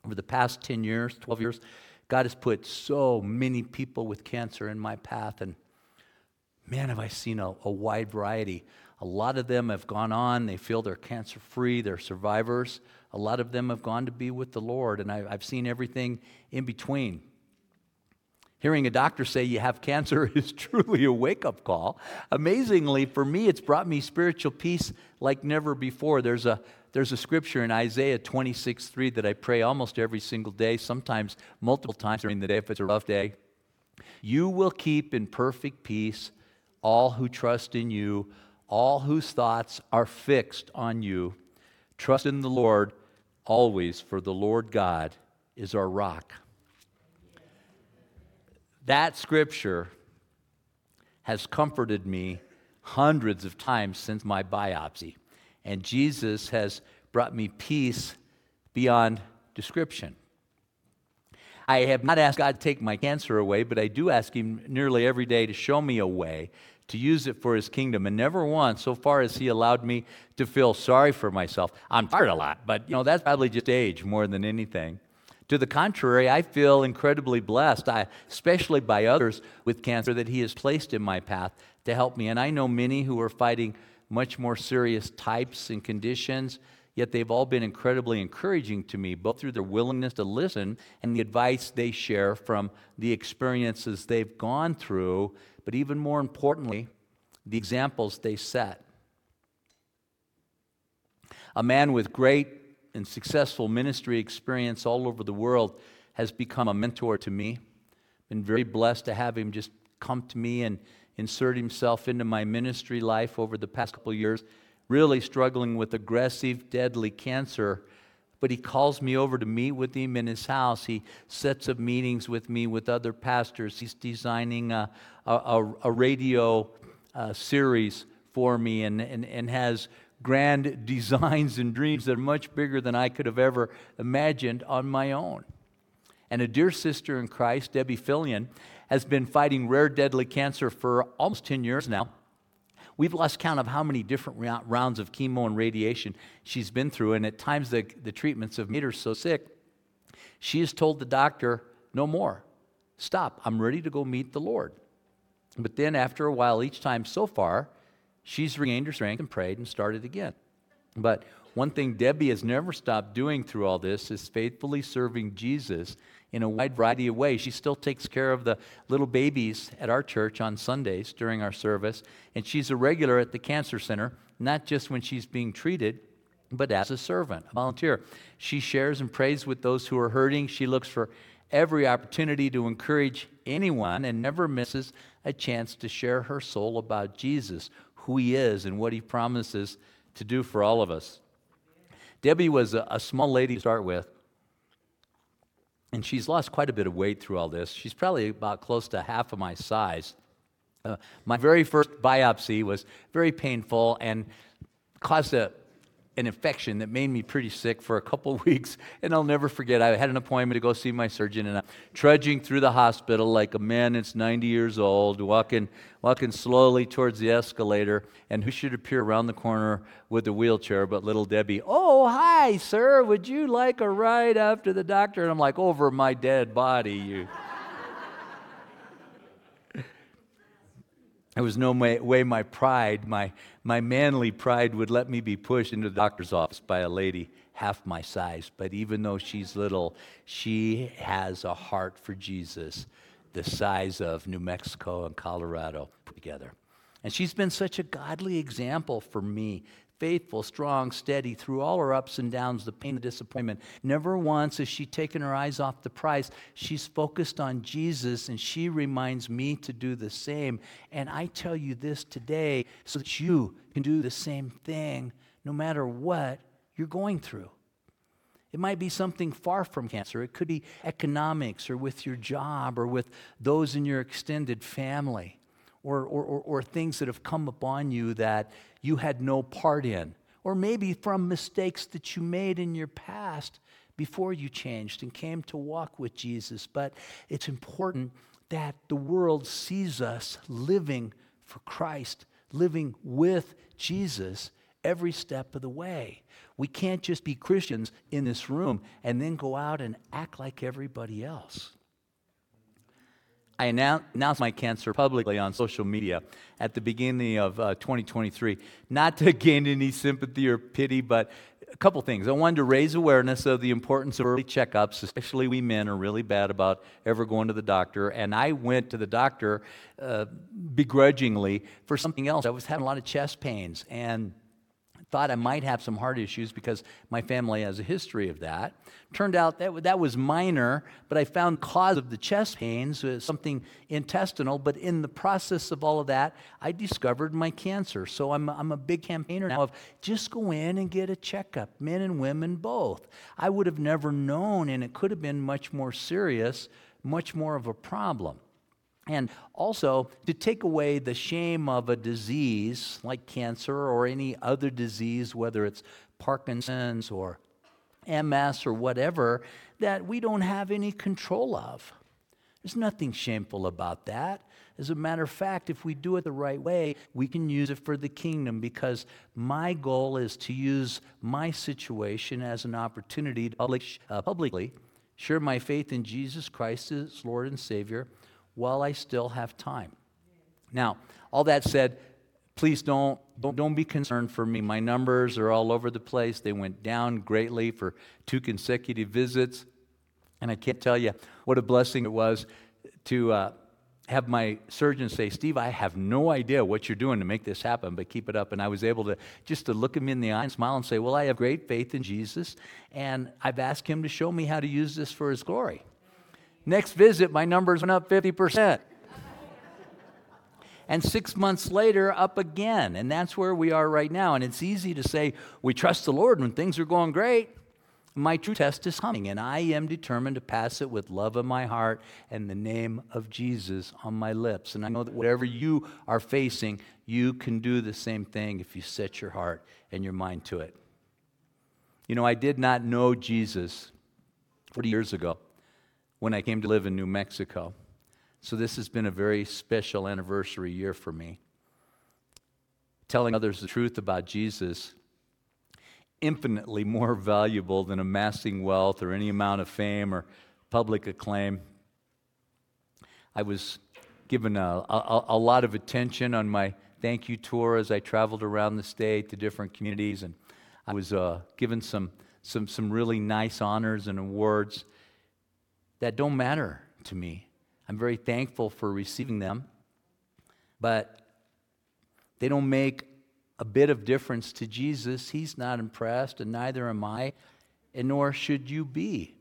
over the past 10 years, 12 years. God has put so many people with cancer in my path, and man, have I seen a, a wide variety. A lot of them have gone on, they feel they're cancer free, they're survivors. A lot of them have gone to be with the Lord, and I, I've seen everything in between. Hearing a doctor say you have cancer *laughs* is truly a wake up call. Amazingly, for me, it's brought me spiritual peace like never before. There's a, there's a scripture in Isaiah 26 3 that I pray almost every single day, sometimes multiple times during the day if it's a rough day. You will keep in perfect peace all who trust in you, all whose thoughts are fixed on you. Trust in the Lord always, for the Lord God is our rock. That scripture has comforted me hundreds of times since my biopsy. And Jesus has brought me peace beyond description. I have not asked God to take my cancer away, but I do ask Him nearly every day to show me a way to use it for His kingdom. And never once, so far, has He allowed me to feel sorry for myself. I'm tired a lot, but you know that's probably just age more than anything. To the contrary, I feel incredibly blessed, I, especially by others with cancer, that He has placed in my path to help me. And I know many who are fighting much more serious types and conditions, yet they've all been incredibly encouraging to me, both through their willingness to listen and the advice they share from the experiences they've gone through, but even more importantly, the examples they set. A man with great and successful ministry experience all over the world has become a mentor to me. Been very blessed to have him just come to me and insert himself into my ministry life over the past couple years, really struggling with aggressive, deadly cancer. But he calls me over to meet with him in his house. He sets up meetings with me with other pastors. He's designing a, a, a radio uh, series for me and, and, and has grand *laughs* designs and dreams that are much bigger than I could have ever imagined on my own. And a dear sister in Christ, Debbie Fillion, has been fighting rare deadly cancer for almost 10 years now. We've lost count of how many different rounds of chemo and radiation she's been through, and at times the, the treatments have made her so sick. She has told the doctor, No more. Stop. I'm ready to go meet the Lord. But then, after a while, each time so far, she's regained her strength and prayed and started again. But one thing Debbie has never stopped doing through all this is faithfully serving Jesus in a wide variety of ways. She still takes care of the little babies at our church on Sundays during our service, and she's a regular at the cancer center, not just when she's being treated, but as a servant, a volunteer. She shares and prays with those who are hurting. She looks for every opportunity to encourage anyone and never misses a chance to share her soul about Jesus who He is and what He promises to do for all of us. Debbie was a, a small lady to start with, and she's lost quite a bit of weight through all this. She's probably about close to half of my size. Uh, my very first biopsy was very painful and caused a an infection that made me pretty sick for a couple *laughs* of weeks. And I'll never forget, I had an appointment to go see my surgeon, and I'm trudging through the hospital like a man that's 90 years old, walking, walking slowly towards the escalator. And who should appear around the corner with a wheelchair but little Debbie? Oh, hi, sir. Would you like a ride after the doctor? And I'm like, over my dead body, you. There was no way my pride, my, my manly pride, would let me be pushed into the doctor's office by a lady half my size. But even though she's little, she has a heart for Jesus, the size of New Mexico and Colorado put together. And she's been such a godly example for me faithful, strong, steady through all her ups and downs, the pain, the disappointment. Never once has she taken her eyes off the prize. She's focused on Jesus, and she reminds me to do the same. And I tell you this today so that you can do the same thing no matter what you're going through. It might be something far from cancer. It could be economics or with your job or with those in your extended family or, or, or, or things that have come upon you that you had no part in, or maybe from mistakes that you made in your past. before you changed and came to walk with Jesus. But it's important that the world sees us living for Christ, living with Jesus every step of the way. We can't just be Christians in this room and then go out and act like everybody else. I announced my cancer publicly on social media at the beginning of uh, 2023, not to *laughs* gain any sympathy or pity, but a couple things. I wanted to raise awareness of the importance of early checkups, especially we men are really bad about ever going to the doctor. And I went to the doctor uh, begrudgingly for something else. I was having a lot of chest pains and thought I might have some heart issues because my family has a history of that. Turned out that that was minor, but I found cause of the chest pains was something intestinal. But in the process of all of that, I discovered my cancer. So I'm, I'm a big campaigner now of just go in and get a checkup, men and women both. I would have never known, and it could have been much more serious, much more of a problem. And also to take away the shame of a disease like cancer or any other disease, whether it's Parkinson's or MS or whatever, that we don't have any control of. There's nothing shameful about that. As a matter of fact, if we do it the right way, we can use it for the kingdom because my goal is to use my situation as an opportunity to public, uh, publicly share my faith in Jesus Christ as Lord and Savior while I still have time. Now, all that said, please don't, don't, don't be concerned for me. My numbers are all over the place. They went down greatly for two consecutive visits. And I can't tell you what a blessing it was to uh, have my surgeon say, Steve, I have no idea what you're doing to make this happen, but keep it up. And I was able to just to look him in the eye and smile and say, Well, I have great faith in Jesus, and I've asked him to show me how to use this for his glory. Next visit, my numbers went up 50%. and six months later, up again. And that's where we are right now. And it's easy to say, we trust the Lord when things are going great. My true test is coming, and I am determined to pass it with love in my heart and the name of Jesus on my lips. And I know that whatever you are facing, you can do the same thing if you set your heart and your mind to it. You know, I did not know Jesus 40 years ago when I came to live in New Mexico. So this has been a very special anniversary year for me. Telling others the truth about Jesus, infinitely more *laughs* valuable than amassing wealth or any amount of fame or public acclaim. I was given a, a, a lot of attention on my thank you tour as I traveled around the state to different communities, and I was uh, given some, some, some really nice honors and awards that don't matter to me. I'm very thankful for receiving them, but they don't make a bit of difference to Jesus. He's not impressed, and neither am I, and nor should you be.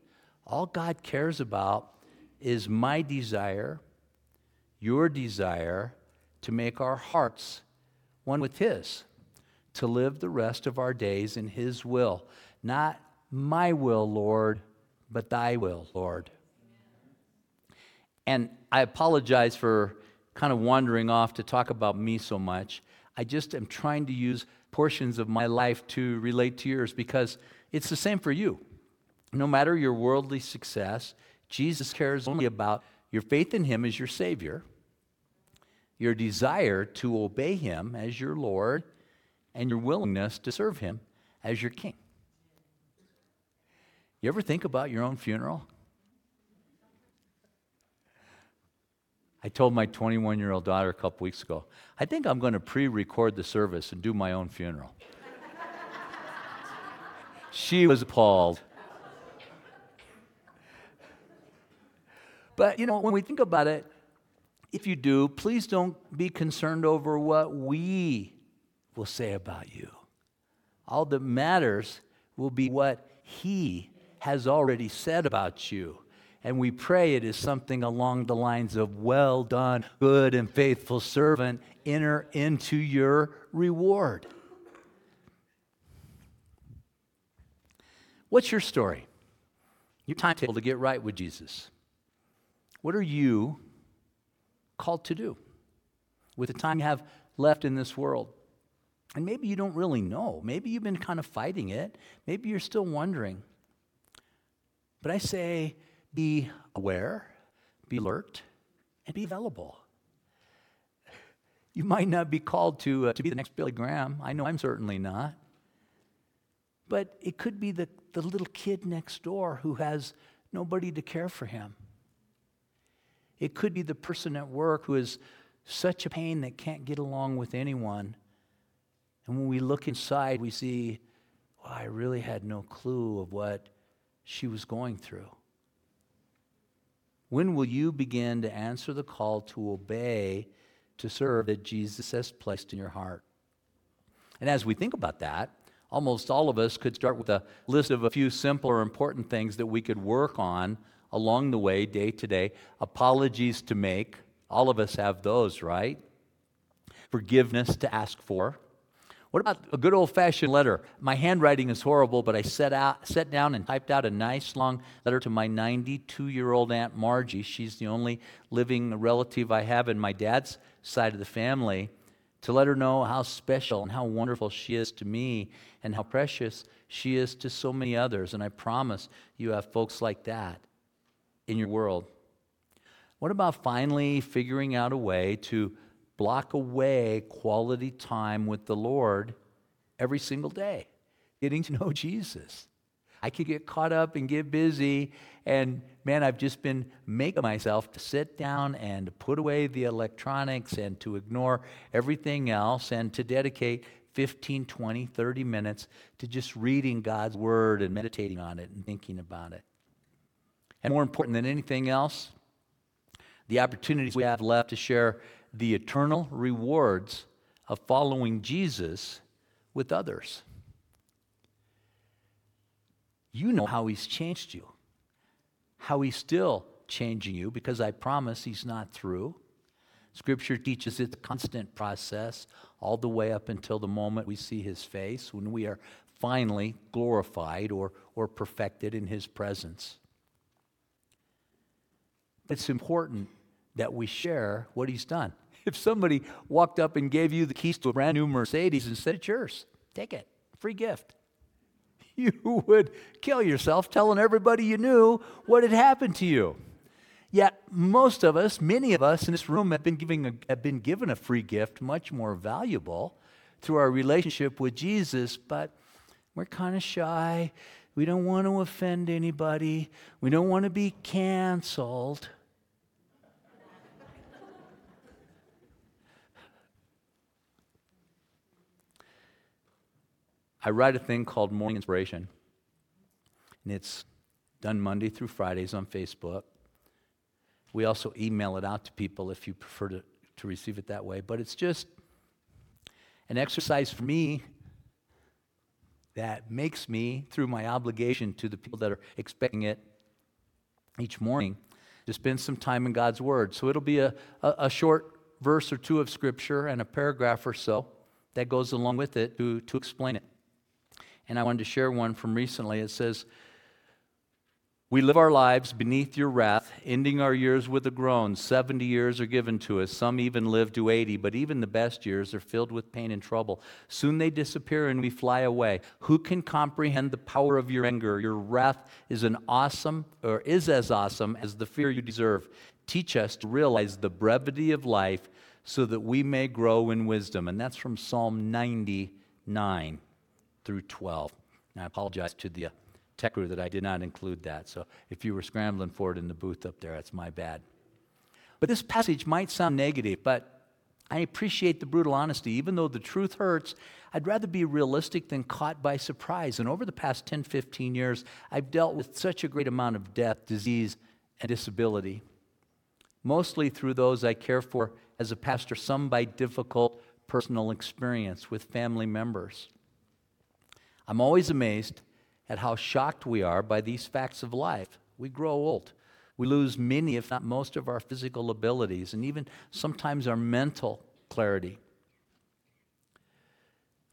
All God cares about is my desire, your desire, to make our hearts one with His, to live the rest of our days in His will. Not my will, Lord, but Thy will, Lord. And I apologize for kind of wandering off to talk about me so much. I just am trying to use portions of my life to relate to yours because it's the same for you. No matter your worldly success, Jesus cares only about your faith in Him as your Savior, your desire to obey Him as your Lord, and your willingness to serve Him as your King. You ever think about your own funeral? I told my 21 year old daughter a couple weeks ago, I think I'm going to pre record the service and do my own funeral. *laughs* she was appalled. But, you know, when we think about it, if you do, please don't be concerned over what we will say about you. All that matters will be what He has already said about you. And we pray it is something along the lines of, Well done, good and faithful servant, enter into your reward. What's your story? Your timetable to get right with Jesus. What are you called to do with the time you have left in this world? And maybe you don't really know. Maybe you've been kind of fighting it. Maybe you're still wondering. But I say be aware, be alert, and be available. You might not be called to, uh, to be the next Billy Graham. I know I'm certainly not. But it could be the, the little kid next door who has nobody to care for him. It could be the person at work who is such a pain that can't get along with anyone. And when we look inside, we see, well, I really had no clue of what she was going through. When will you begin to answer the call to obey, to serve that Jesus has placed in your heart? And as we think about that, almost all of us could start with a list of a few simple or important things that we could work on along the way, day to day. Apologies to make. All of us have those, right? Forgiveness to ask for. What about a good old fashioned letter? My handwriting is horrible, but I set, out, set down and typed out a nice long letter to my 92 year old Aunt Margie. She's the only living relative I have in my dad's side of the family to let her know how special and how wonderful she is to me and how precious she is to so many others. And I promise you have folks like that in your world. What about finally figuring out a way to block away quality time with the Lord every single day, getting to know *laughs* Jesus? I could get caught up and get busy. And man, I've just been making myself to sit down and put away the electronics and to ignore everything else and to dedicate 15, 20, 30 minutes to just reading God's word and meditating on it and thinking about it. And more important than anything else, the opportunities we have left to share the eternal rewards of following Jesus with others. You know how He's changed you, how He's still changing you, because I promise He's not through. Scripture teaches it's a constant process all the way up until the moment we see His face, when we are finally glorified or, or perfected in His presence. It's important that we share what He's done. If somebody walked up and gave you the keys to a brand new Mercedes and said, It's yours, take it, free gift *laughs* you would kill yourself telling everybody you knew what had happened to you. Yet, most of us, many of us in this room, have been, giving a, have been given a free gift, much more valuable, through our relationship with Jesus, but we're kind of shy. We don't want to offend anybody. We don't want to be canceled. I write a thing called Morning Inspiration, and it's done Monday through Fridays on Facebook. We also email it out to people if you prefer to, to receive it that way. But it's just an exercise for me that makes me, through my obligation to the people that are expecting it each morning, to spend some time in God's Word. So it'll be a, a, a short verse or two of Scripture and a paragraph or so that goes along with it to, to explain it and I wanted to share one from recently. It says, We live our lives beneath your wrath, ending our years with a groan. 70 years are given to us. Some even live to 80, but even the best years are filled with pain and trouble. Soon they disappear and we fly away. Who can comprehend the power of your anger? Your wrath is an awesome, or is as awesome as the fear you deserve. Teach us to realize the brevity of life so that we may grow in wisdom. And that's from Psalm 99 through 12. And I apologize to the uh, tech crew that I did not include that. So if you were scrambling for it in the booth up there, that's my bad. But this passage might sound negative, but I appreciate the brutal honesty. Even though the truth hurts, I'd rather be realistic than caught by surprise. And over the past 10, 15 years, I've dealt with such a great amount of death, disease, and disability. Mostly through those I care for as a pastor, some by difficult personal experience with family members. I'm always amazed at how shocked we are by these facts of life. We grow old. We lose many, if not most, of our physical abilities and even sometimes our mental clarity.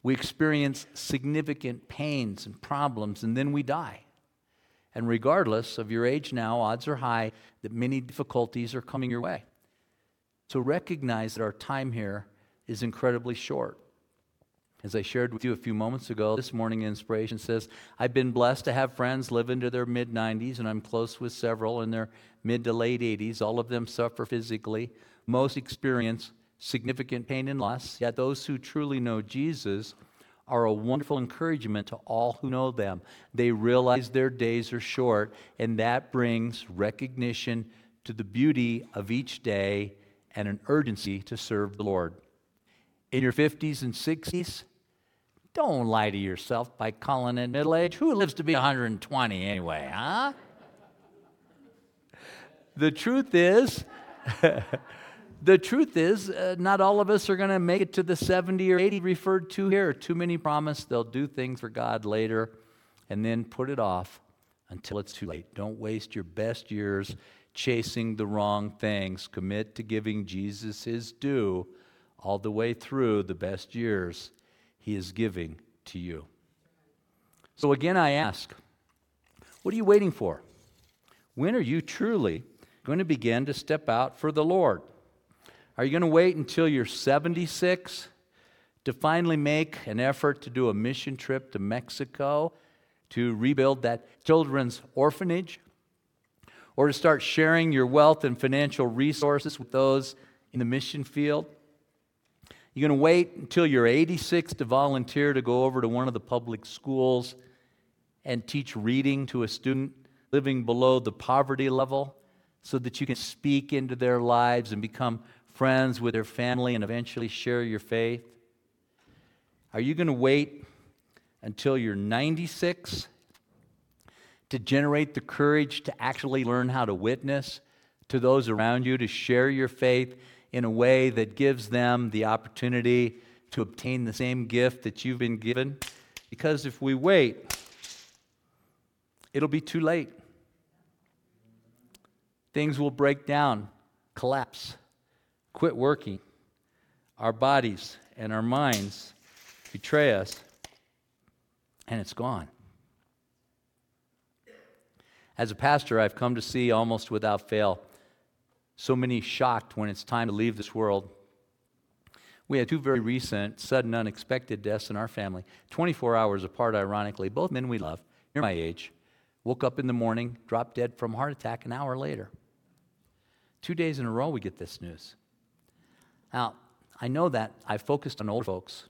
We experience significant pains and problems, and then we die. And regardless of your age now, odds are high that many difficulties are coming your way. So recognize that our time here is incredibly short. As I shared with you a few moments ago, this morning inspiration says, I've been blessed to have friends live into their mid 90s, and I'm close with several in their mid to late 80s. All of them suffer physically. Most experience significant pain and loss. Yet those who truly know Jesus are a wonderful encouragement to all who know them. They realize their days are short, and that brings recognition to the beauty of each day and an urgency to serve the Lord. In your 50s and 60s, don't lie to yourself by calling it middle age. Who lives to be 120 anyway, huh? the truth is, *laughs* the truth is, uh, not all of us are going to make it to the 70 or 80 referred to here. Too many promise they'll do things for God later and then put it off until it's too late. Don't waste your best years chasing the wrong things. Commit to giving Jesus his due all the way through the best years he is giving to you. So again, I ask, what are you waiting for? When are you truly going to begin to step out for the Lord? Are you going to wait until you're 76 to finally make an effort to do a mission trip to Mexico to rebuild that children's orphanage? Or to start sharing your wealth and financial resources with those in the mission field? You're going to wait until you're 86 to volunteer to go over to one of the public schools and teach reading to a student living below the poverty level so that you can speak into their lives and become friends with their family and eventually share your faith? Are you going to wait until you're 96 to generate the courage to actually learn how to witness to those around you, to share your faith in a way that gives them the opportunity to obtain the same gift that you've been given. Because if we wait, it'll be too late. Things will break down, collapse, quit working. Our bodies and our minds betray us, and it's gone. As a pastor, I've come to see almost without fail so many shocked when it's time to leave this world. We had two very recent, sudden, unexpected deaths in our family, 24 hours apart, ironically. Both men we love, near my age, woke up in the morning, dropped dead from heart attack an hour later. Two days in a row, we get this news. Now, I know that I've focused on old folks,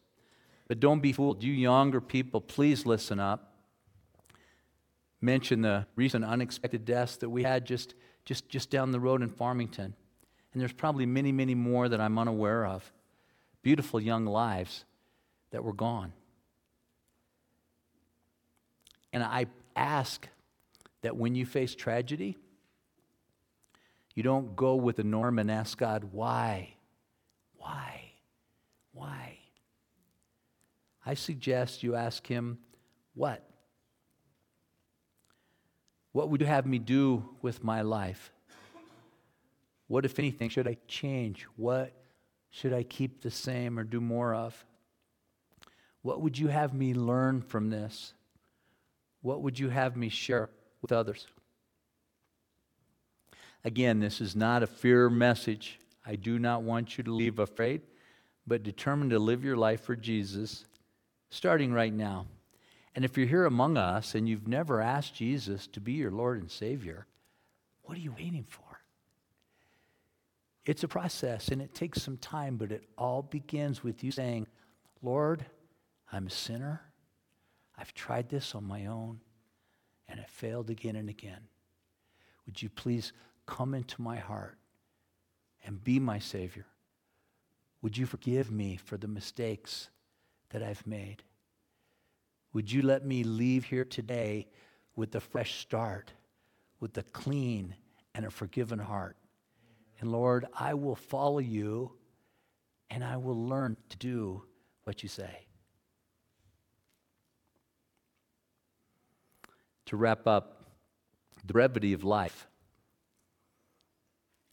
but don't be fooled. You younger people, please listen up. Mention the recent unexpected deaths that we had just just, just down the road in Farmington. And there's probably many, many more that I'm unaware of. Beautiful young lives that were gone. And I ask that when you face tragedy, you don't go with the norm and ask God, why? Why? Why? I suggest you ask Him, what? What would you have me do with my life? What, if anything, should I change? What should I keep the same or do more of? What would you have me learn from this? What would you have me share with others? Again, this is not a fear message. I do not want you to leave afraid, but determined to live your life for Jesus, starting right now. And if you're here among us and you've never asked Jesus to be your Lord and Savior, what are you waiting for? It's a process and it takes some time, but it all begins with you saying, Lord, I'm a sinner. I've tried this on my own and it failed again and again. Would you please come into my heart and be my Savior? Would you forgive me for the mistakes that I've made? Would you let me leave here today with a fresh start, with a clean and a forgiven heart? And Lord, I will follow you and I will learn to do what you say. To wrap up, the brevity of life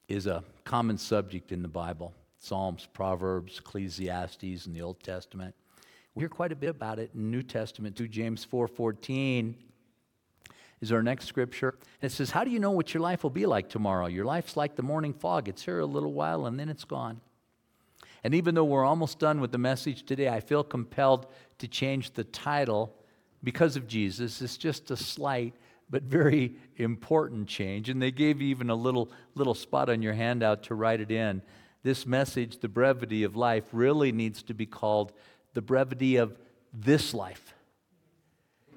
is a common subject in the Bible Psalms, Proverbs, Ecclesiastes, and the Old Testament. We hear quite a bit about it in New Testament too. James 4:14 is our next scripture. And it says, How do you know what your life will be like tomorrow? Your life's like the morning fog. It's here a little while and then it's gone. And even though we're almost done with the message today, I feel compelled to change the title because of Jesus. It's just a slight but very important change. And they gave you even a little, little spot on your handout to write it in. This message, the brevity of life, really needs to be called the brevity of this life.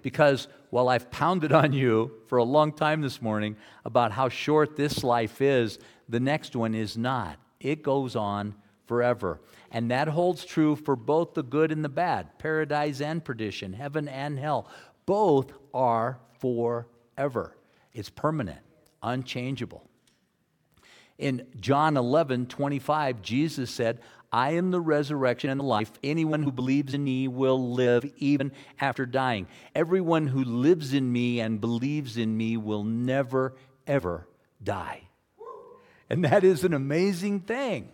Because while I've pounded on you for a long time this morning about how short this life is, the next one is not. It goes on forever. And that holds true for both the good and the bad, paradise and perdition, heaven and hell. Both are forever. It's permanent, unchangeable. In John 11, 25, Jesus said, I am the resurrection and the life. Anyone who believes in me will live even after dying. Everyone who lives in me and believes in me will never, ever die. And that is an amazing thing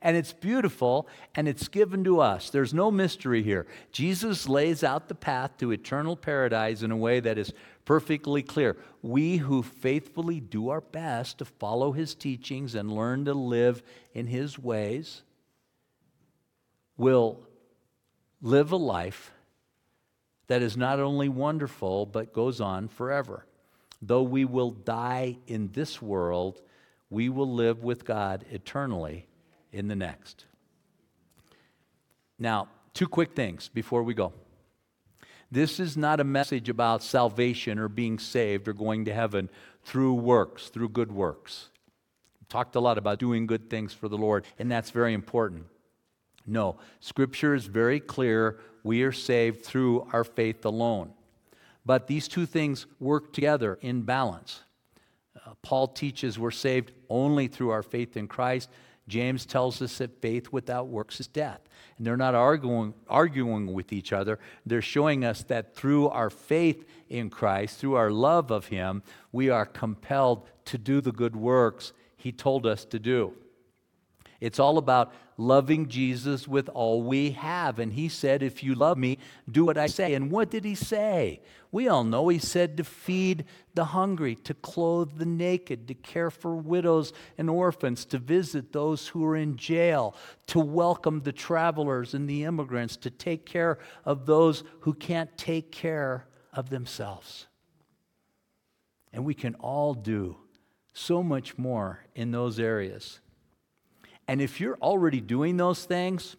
and it's beautiful and it's given to us. There's no mystery here. Jesus lays out the path to eternal paradise in a way that is perfectly clear. We who faithfully do our best to follow his teachings and learn to live in his ways will live a life that is not only wonderful but goes on forever. Though we will die in this world, we will live with God eternally in the next. Now, two quick things before we go. This is not a message about salvation or being saved or going to heaven through works, through good works. We talked a lot about doing good things for the Lord, and that's very important. No, Scripture is very clear. We are saved through our faith alone. But these two things work together in balance. Uh, Paul teaches we're saved only through our faith in Christ. James tells us that faith without works is death. And they're not arguing, arguing with each other. They're showing us that through our faith in Christ, through our love of Him, we are compelled to do the good works He told us to do. It's all about loving Jesus with all we have. And he said, If you love me, do what I say. And what did he say? We all know he said to feed the hungry, to clothe the naked, to care for widows and orphans, to visit those who are in jail, to welcome the travelers and the immigrants, to take care of those who can't take care of themselves. And we can all do so much more in those areas. And if you're already doing those things,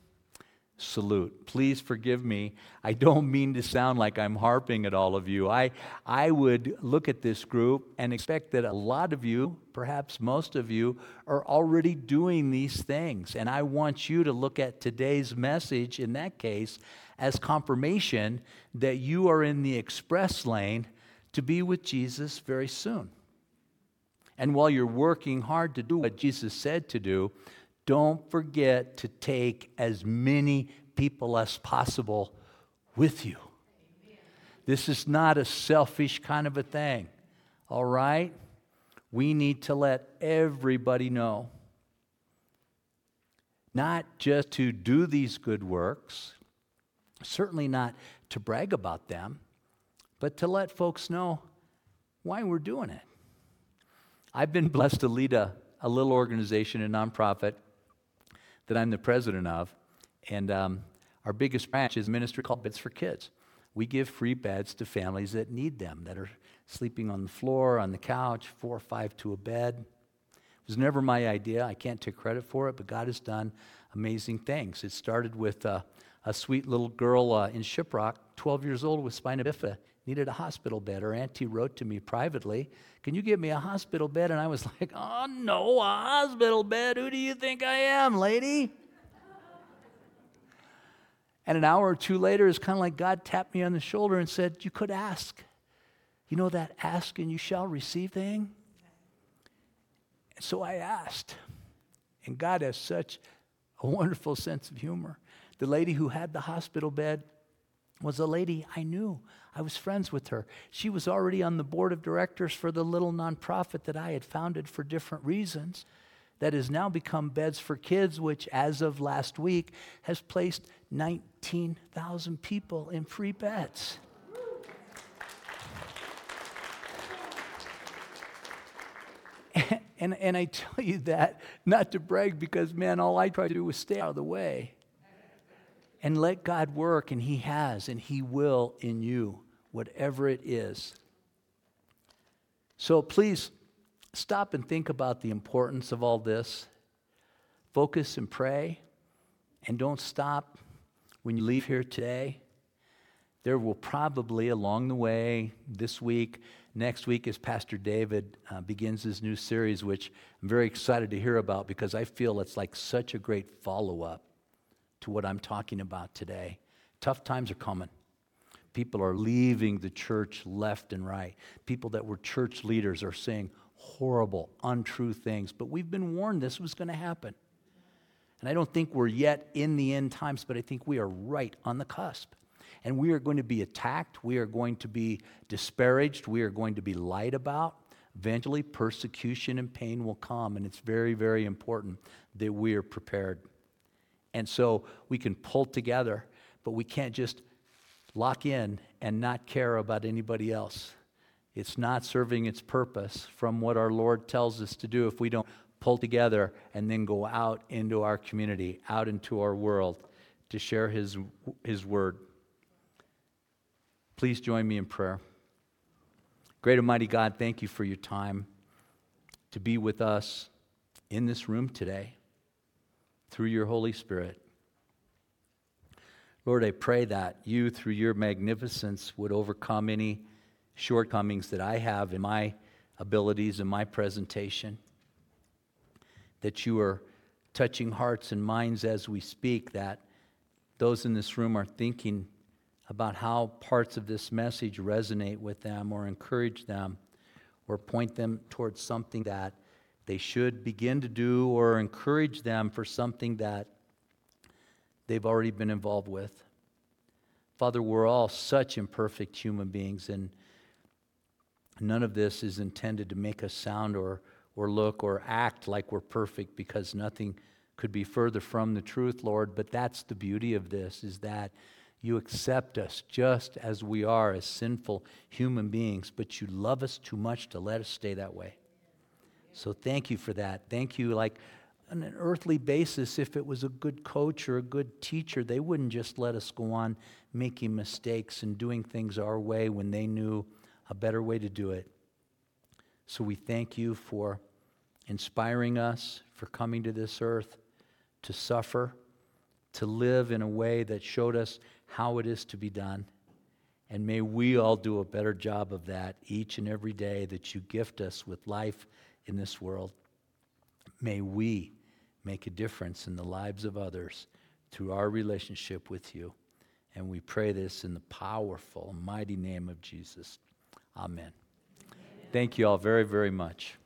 salute. Please forgive me. I don't *laughs* mean to sound like I'm harping at all of you. I, I would look at this group and expect that a lot of you, perhaps most of you, are already doing these things. And I want you to look at today's message, in that case, as confirmation that you are in the express lane to be with Jesus very soon. And while you're working hard to do what Jesus said to do, don't forget to take as many people as possible with you. This is not a selfish kind of a thing, all right? We need to let everybody know. Not just to do these good works, certainly not to brag about them, but to let folks know why we're doing it. I've been blessed to lead a, a little organization, a nonprofit that I'm the president of. And um, our biggest branch is a ministry called Beds for Kids. We give free beds to families that need them, that are sleeping on the floor, on the couch, four or five to a bed. It was never my idea. I can't take credit for it, but God has done amazing things. It started with uh, a sweet little girl uh, in Shiprock, 12 years old with spina bifida, needed a hospital bed. Her auntie wrote to me privately, Can you give me a hospital bed? And I was *laughs* like, Oh, no, a hospital bed? Who do you think I am, lady? And an hour or two later, it's kind of like God tapped me on the shoulder and said, You could ask. You know that ask and you shall receive thing? And so I asked. And God has such a wonderful sense of humor. The lady who had the hospital bed was a lady I knew. I was friends with her. She was already on the board of directors for the little nonprofit that I had founded for different reasons that has now become Beds for Kids, which, as of last week, has placed 19,000 people in free beds. *laughs* And, and I tell you that not to brag because, man, all I try to do is stay out of the way and let God work, and He has, and He will in you, whatever it is. So please stop and think about the importance of all this. Focus and pray, and don't stop when you leave here today. There will probably along the way this week, next week, as Pastor David uh, begins his new series, which I'm very excited to hear about because I feel it's like such a great follow up to what I'm talking about today. Tough times are coming. People are leaving the church left and right. People that were church leaders are saying horrible, untrue things. But we've been warned this was going to happen. And I don't think we're yet in the end times, but I think we are right on the cusp. And we are going to be attacked. We are going to be disparaged. We are going to be lied about. Eventually, persecution and pain will come. And it's very, very important that we are prepared. And so we can pull together, but we can't just lock in and not care about anybody else. It's not serving its purpose from what our Lord tells us to do if we don't pull together and then go out into our community, out into our world to share His, his word. Please join me in prayer. Great Almighty God, thank you for your time to be with us in this room today through your Holy Spirit. Lord, I pray that you, through your magnificence, would overcome any shortcomings that I have in my abilities and my presentation. That you are touching hearts and minds as we speak, that those in this room are thinking about how parts of this message resonate with them or encourage them or point them towards something that they should begin to do or encourage them for something that they've already been involved with. Father, we're all such imperfect human beings, and none of this is intended to make us sound or, or look or act like we're perfect because nothing could be further from the truth, Lord. But that's the beauty of this, is that you accept us just as we are as sinful human beings, but you love us too much to let us stay that way. So thank you for that. Thank you. Like on an earthly basis, if it was a good coach or a good teacher, they wouldn't just let us go on making mistakes and doing things our way when they knew a better way to do it. So we thank you for inspiring us, for coming to this earth to suffer, to live in a way that showed us how it is to be done. And may we all do a better job of that each and every day that you gift us with life in this world. May we make a difference in the lives of others through our relationship with you. And we pray this in the powerful, mighty name of Jesus. Amen. Amen. Thank you all very, very much.